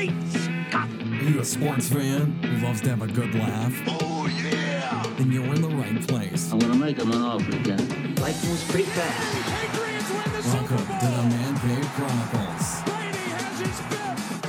Great Scott! Are you a sports fan who loves to have a good laugh? Oh, yeah! Then you're in the right place. I'm gonna make him an offer again. Life moves pretty fast. Patriots win the Welcome Super to the Man Cave Chronicles. Brady has his fifth!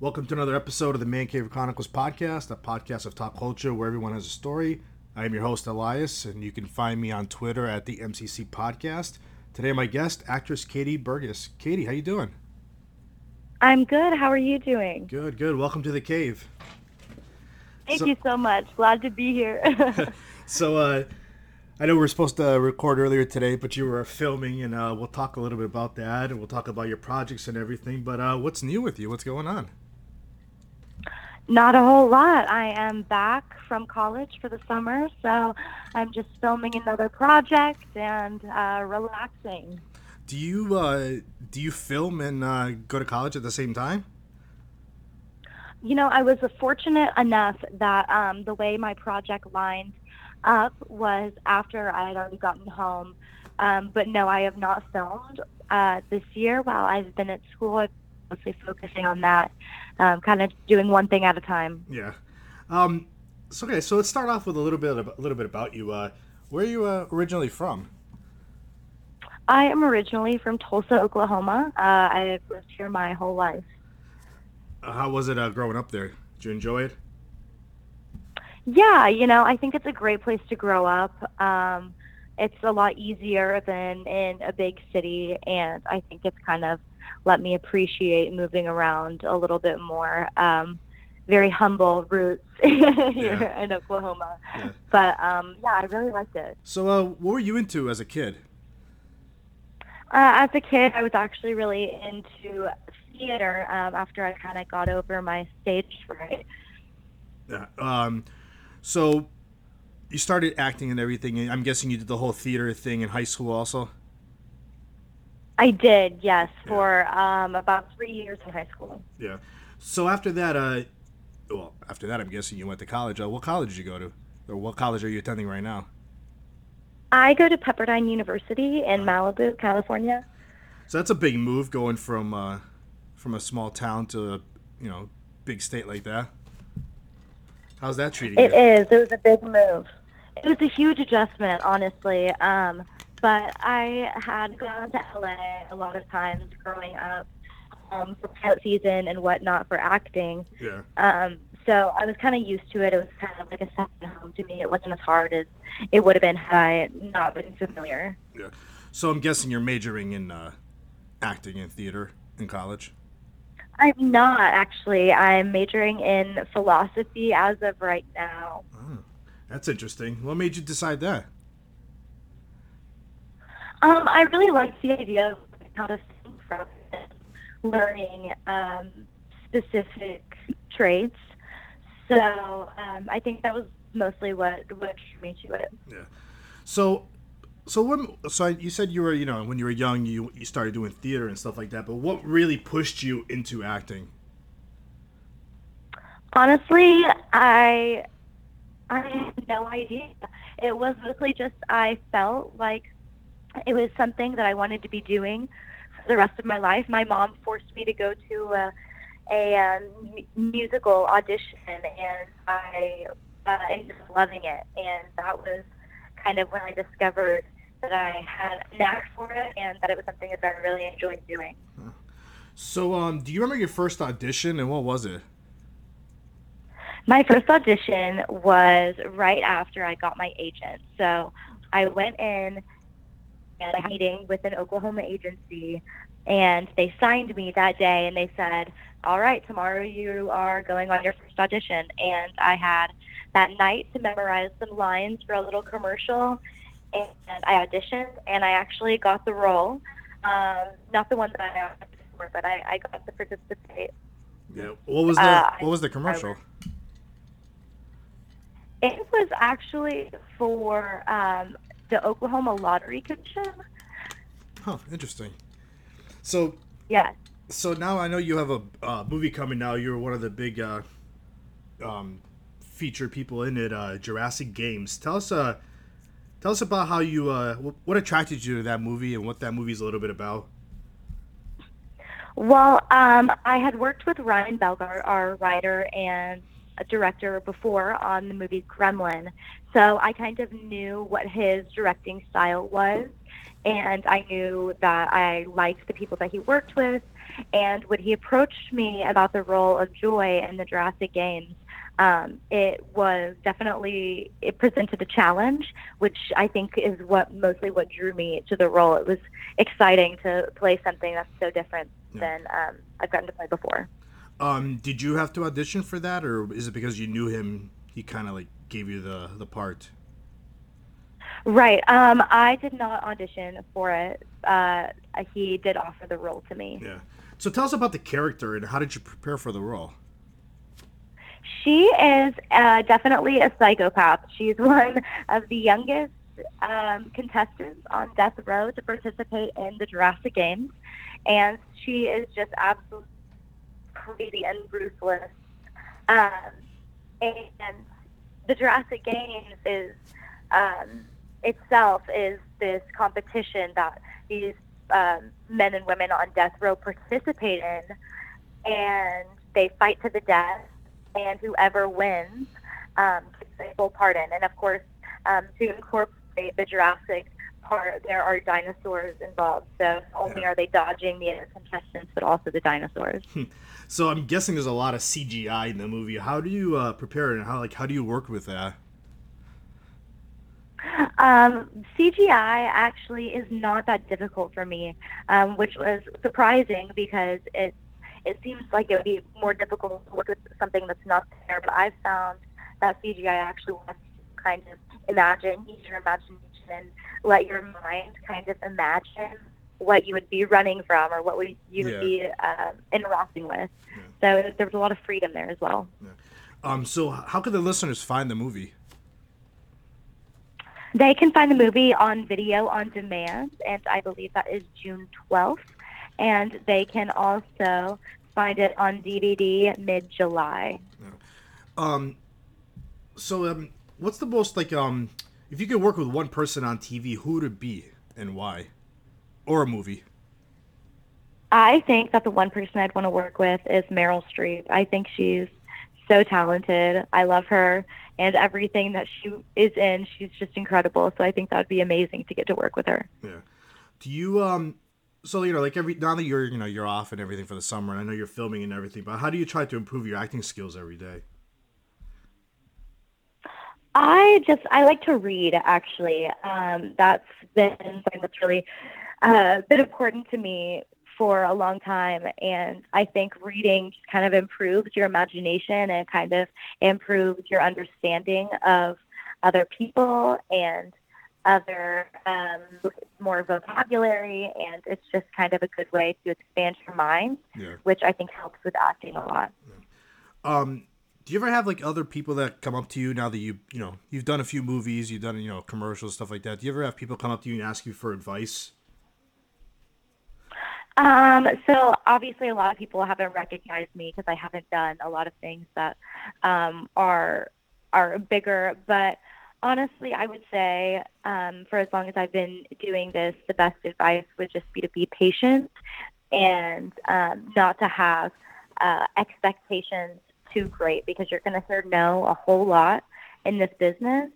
Welcome to another episode of the Man Cave Chronicles podcast, a podcast of talk culture where everyone has a story. I am your host Elias, and you can find me on Twitter at the MCC Podcast. Today, my guest, actress Katie Burgess. Katie, how you doing? I'm good. How are you doing? Good, good. Welcome to the cave. Thank So- you so much. Glad to be here. So, uh, I know we were supposed to record earlier today, but you were filming, and uh, we'll talk a little bit about that, and we'll talk about your projects and everything. But uh, what's new with you? What's going on? Not a whole lot. I am back from college for the summer, so I'm just filming another project and uh, relaxing. Do you uh, do you film and uh, go to college at the same time? You know, I was fortunate enough that um, the way my project lined up was after I had already gotten home. Um, but no, I have not filmed uh, this year while I've been at school. I've mostly focusing on that, um, kind of doing one thing at a time. Yeah. Um, so okay, so let's start off with a little bit of, a little bit about you. Uh, where are you uh, originally from? I am originally from Tulsa, Oklahoma. Uh, I've lived here my whole life. Uh, how was it uh, growing up there? Did you enjoy it? Yeah, you know, I think it's a great place to grow up. Um, it's a lot easier than in a big city, and I think it's kind of let me appreciate moving around a little bit more. Um, very humble roots here Yeah. in Oklahoma, Yeah. but um, yeah, I really liked it. So, uh, what were you into as a kid? Uh, as a kid, I was actually really into theater um, after I kind of got over my stage fright. Yeah. Um, so you started acting and everything. and I'm guessing you did the whole theater thing in high school also. I did, yes, for um, about three years in high school. Yeah. So after that, uh, well, after that, I'm guessing you went to college. Uh, what college did you go to, or what college are you attending right now? I go to Pepperdine University in Malibu, California. So that's a big move going from uh, from a small town to a you know big state like that. How's that treating It you? It is. It was a big move. It was a huge adjustment, honestly. Um, but I had gone to LA a lot of times growing up um, for pilot season and whatnot for acting. Yeah. Um, so I was kind of used to it. It was kind of like a second home to me. It wasn't as hard as it would have been had I not been familiar. Yeah. So I'm guessing you're majoring in uh, acting and theater in college. I'm not actually. I'm majoring in philosophy as of right now. That's interesting. What made you decide that? Um, I really like the idea of how to think from learning um, specific traits. So um, I think that was mostly what what drew me to it. Yeah. So, so when so I, you said you were you know when you were young you you started doing theater and stuff like that. But what really pushed you into acting? Honestly, I I had no idea. It was mostly just I felt like it was something that I wanted to be doing for the rest of my life. My mom forced me to go to a, a um, musical audition, and I uh, ended up loving it. And that was kind of when I discovered that I had a knack for it, and that it was something that I really enjoyed doing. So, um, do you remember your first audition and what was it? My first audition was right after I got my agent. So I went in and I had a meeting with an Oklahoma agency and they signed me that day and they said, All right, tomorrow you are going on your first audition and I had that night to memorize some lines for a little commercial and I auditioned and I actually got the role. Um, not the one that I auditioned for, but I, I got to participate. Yeah. What was the Uh, What was the commercial? It was actually for um, the Oklahoma Lottery Commission. Huh. Interesting. So, yeah. so now I know you have a uh, movie coming. Now you're one of the big uh, um, featured people in it. Uh, Jurassic Games. Tell us uh, Tell us about how you uh, wh- what attracted you to that movie and what that movie's a little bit about. Well, um, I had worked with Ryan Bellgardt, our writer and director, before on the movie Gremlin. So I kind of knew what his directing style was. And I knew that I liked the people that he worked with. And when he approached me about the role of Joy in the Jurassic Games, um, it was definitely it presented a challenge, which I think is what mostly what drew me to the role. It was exciting to play something that's so different than um, I've gotten to play before. Um, did you have to audition for that, or is it because you knew him? He kind of like gave you the the part. Right. Um, I did not audition for it. Uh, he did offer the role to me. Yeah. So tell us about the character and how did you prepare for the role? She is uh, definitely a psychopath. She's one of the youngest um, contestants on death row to participate in the Jurassic Games, and she is just absolutely crazy and ruthless. Um, and the Jurassic Games is um, itself is this competition that these um, men and women on death row participate in, and they fight to the death and whoever wins um, gets a full pardon. And of course, um, to incorporate the Jurassic part, there are dinosaurs involved. So not only are they dodging the other contestants, but also the dinosaurs. So I'm guessing there's a lot of CGI in the movie. How do you uh, prepare and how like how do you work with that? Um, CGI actually is not that difficult for me, um, which was surprising because it it seems like it would be more difficult to work with something that's not there. But I've found that CGI actually lets kind of imagine, use your imagination, and let your mind kind of imagine what you would be running from or what would you would Yeah. be um, interacting with. So there was a lot of freedom there as well. Um, so how can the listeners find the movie? They can find the movie on video on demand, and I believe that is June 12th. And they can also find it on DVD mid July. Um, so um, what's the most like um, if you could work with one person on TV, who would it be and why, or a movie? I think that the one person I'd want to work with is Meryl Streep. I think she's so talented. I love her, and everything that she is in, she's just incredible. So I think that would be amazing to get to work with her. Yeah. Do you um so you know like every now that you're you know you're off and everything for the summer and I know you're filming and everything, but how do you try to improve your acting skills every day? I just I like to read actually. Um, that's been something that's really uh, been important to me for a long time, and I think reading just kind of improves your imagination and kind of improves your understanding of other people and other um, more vocabulary, and it's just kind of a good way to expand your mind, Yeah. which I think helps with acting a lot. Um, do you ever have like other people that come up to you now that you you know you've done a few movies, you've done you know commercials stuff like that? Do you ever have people come up to you and ask you for advice? Um, so obviously, a lot of people haven't recognized me because I haven't done a lot of things that um, are are bigger. But honestly, I would say um, for as long as I've been doing this, the best advice would just be to be patient and um, not to have uh, expectations too great because you're going to hear no a whole lot in this business,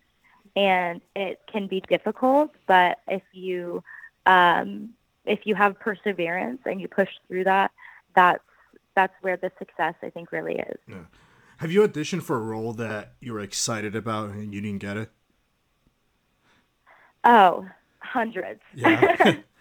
and it can be difficult. But if you um, if you have perseverance and you push through that, that's that's where the success I think really is. Have you auditioned for a role that you were excited about and you didn't get it? Oh, hundreds. Yeah.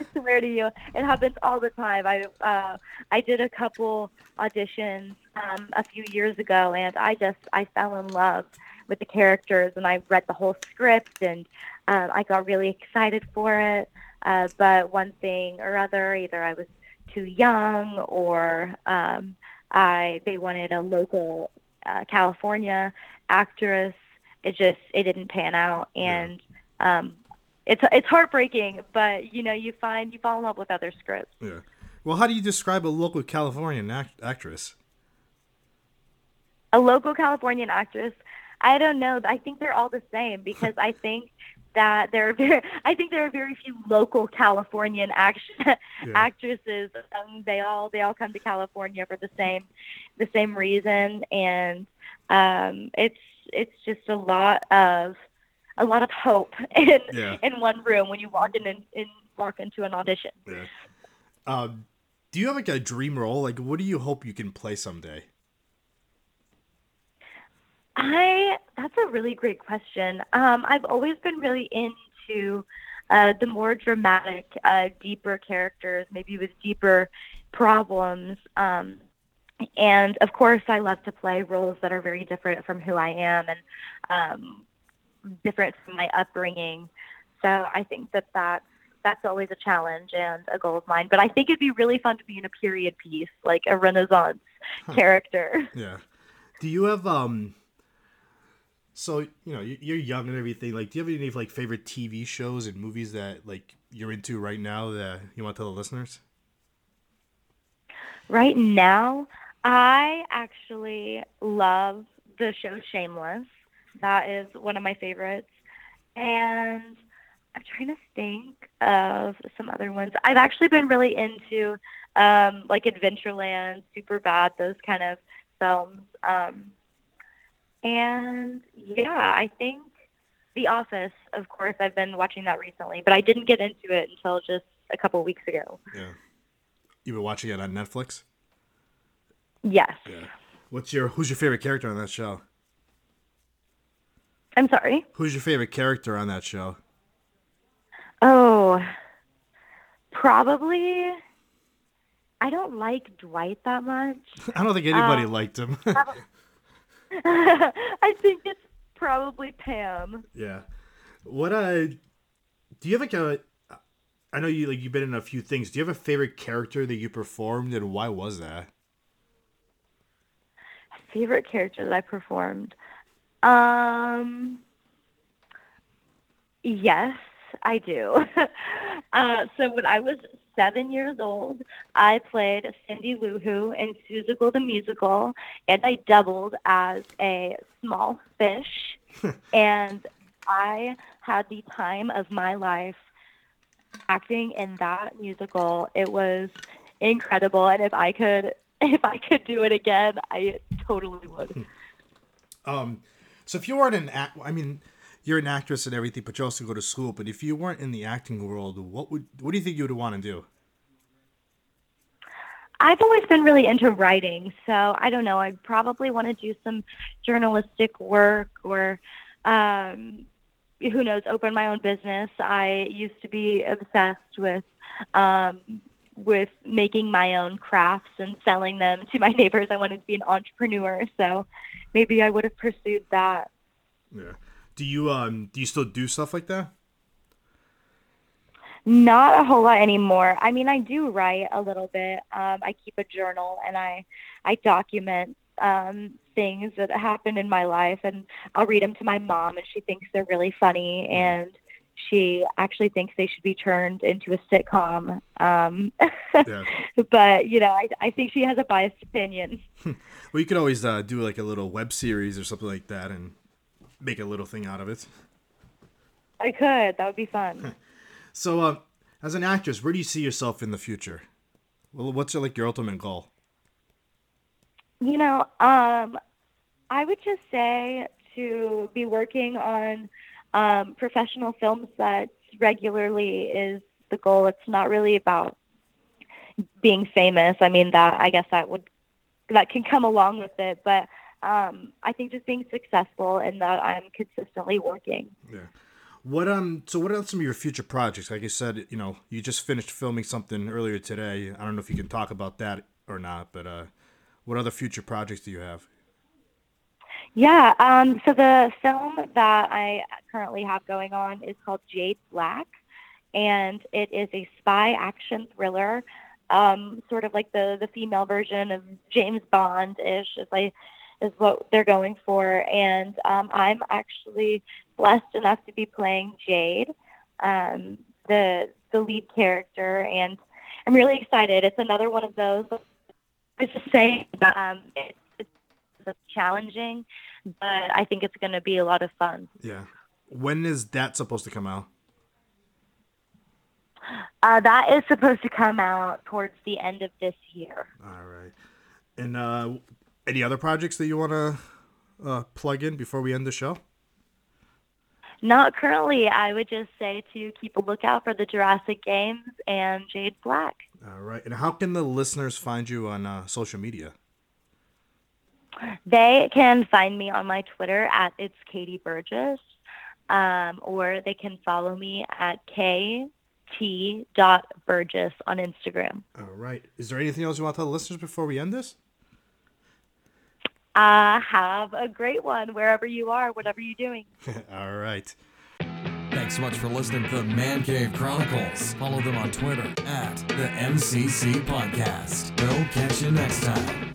Swear to you, it happens all the time. I uh, I did a couple auditions um, a few years ago, and I just I fell in love with the characters, and I read the whole script, and um, I got really excited for it. Uh, but one thing or other, either I was too young, or um, I they wanted a local uh, California actress. It just it didn't pan out, and um, it's it's heartbreaking, but you know, you find you fall in love with other scripts. yeah. Well, how do you describe a local Californian act- actress? A local Californian actress, I don't know. I think they're all the same because I think that there are very, I think there are very few local Californian action, actresses. Um, they all they all come to California for the same the same reason, and um, it's it's just a lot of a lot of hope in Yeah. in one room when you walk in and in, walk into an audition. Yeah. Um, do you have like a dream role? Like, what do you hope you can play someday? I that's a really great question. Um, I've always been really into uh, the more dramatic, uh, deeper characters, maybe with deeper problems. Um, and of course, I love to play roles that are very different from who I am and um, different from my upbringing. So I think that that's that's always a challenge and a goal of mine. But I think it'd be really fun to be in a period piece, like a Renaissance character. Yeah. Do you have um? So you know you- you're young and everything. Like, do you have any like favorite TV shows and movies that like you're into right now that you want to tell the listeners? Right now, I actually love the show Shameless. That is one of my favorites. And I'm trying to think of some other ones. I've actually been really into um, like Adventureland, Super Bad, those kind of films. Um, and yeah, I think The Office, of course, I've been watching that recently, but I didn't get into it until just a couple weeks ago. Yeah. You've been watching it on Netflix? Yes. Yeah. What's your who's your favorite character on that show? I'm sorry. Who's your favorite character on that show? Oh, probably. I don't like Dwight that much. I don't think anybody Um, liked him. I think it's probably Pam. yeah. What uh do you have like a I know you like you've been in a few things. Do you have a favorite character that you performed and why was that? Favorite character that I performed. Um. Yes, I do. uh, so when I was seven years old, I played Cindy Lou Who in Seussical the Musical, and I doubled as a small fish. and I had the time of my life acting in that musical. It was incredible, and if I could, if I could do it again, I totally would. Um so if you weren't an act I mean you're an actress and everything, but you also go to school. But if you weren't in the acting world, what would what do you think you would want to do? I've always been really into writing, so I don't know. I'd probably want to do some journalistic work or, um, who knows, open my own business. I used to be obsessed with, um, with making my own crafts and selling them to my neighbors. I wanted to be an entrepreneur, so maybe I would have pursued that. Yeah. Do you um do you still do stuff like that? Not a whole lot anymore. I mean, I do write a little bit. Um, I keep a journal and I I document um, things that happen in my life, and I'll read them to my mom, and she thinks they're really funny, and she actually thinks they should be turned into a sitcom. Um, Yeah. but you know, I I think she has a biased opinion. Well, you could always uh, do like a little web series or something like that and make a little thing out of it. I could. That would be fun. So, uh, as an actress, where do you see yourself in the future? Well, what's your, like your ultimate goal? You know, um, I would just say to be working on um, professional film sets regularly is the goal. It's not really about being famous. I mean, that I guess that would that can come along with it, but um, I think just being successful and that I'm consistently working. Yeah. What um? So, what are some of your future projects? Like you said, you know, you just finished filming something earlier today. I don't know if you can talk about that or not, but uh, what other future projects do you have? Yeah. Um, so the film that I currently have going on is called Jade Black, and it is a spy action thriller, um, sort of like the the female version of James Bond ish, is like is what they're going for. And um, I'm actually blessed enough to be playing Jade, um, the the lead character, and I'm really excited. It's another one of those. I was just saying that um, it's, challenging, but I think it's going to be a lot of fun. Yeah. When is that supposed to come out? Uh, that is supposed to come out towards the end of this year. All right. And uh, any other projects that you want to uh, plug in before we end the show? Not currently. I would just say to keep a lookout for the Jurassic Games and Jade Black. All right. And how can the listeners find you on uh, social media? They can find me on my Twitter at it's Katie Burgess, um, or they can follow me at kt dot Burgess on Instagram. All right. Is there anything else you want to tell the listeners before we end this? Uh, have a great one wherever you are, whatever you're doing. All right. Thanks so much for listening to the Man Cave Chronicles. Follow them on Twitter at the MCC Podcast. We'll catch you next time.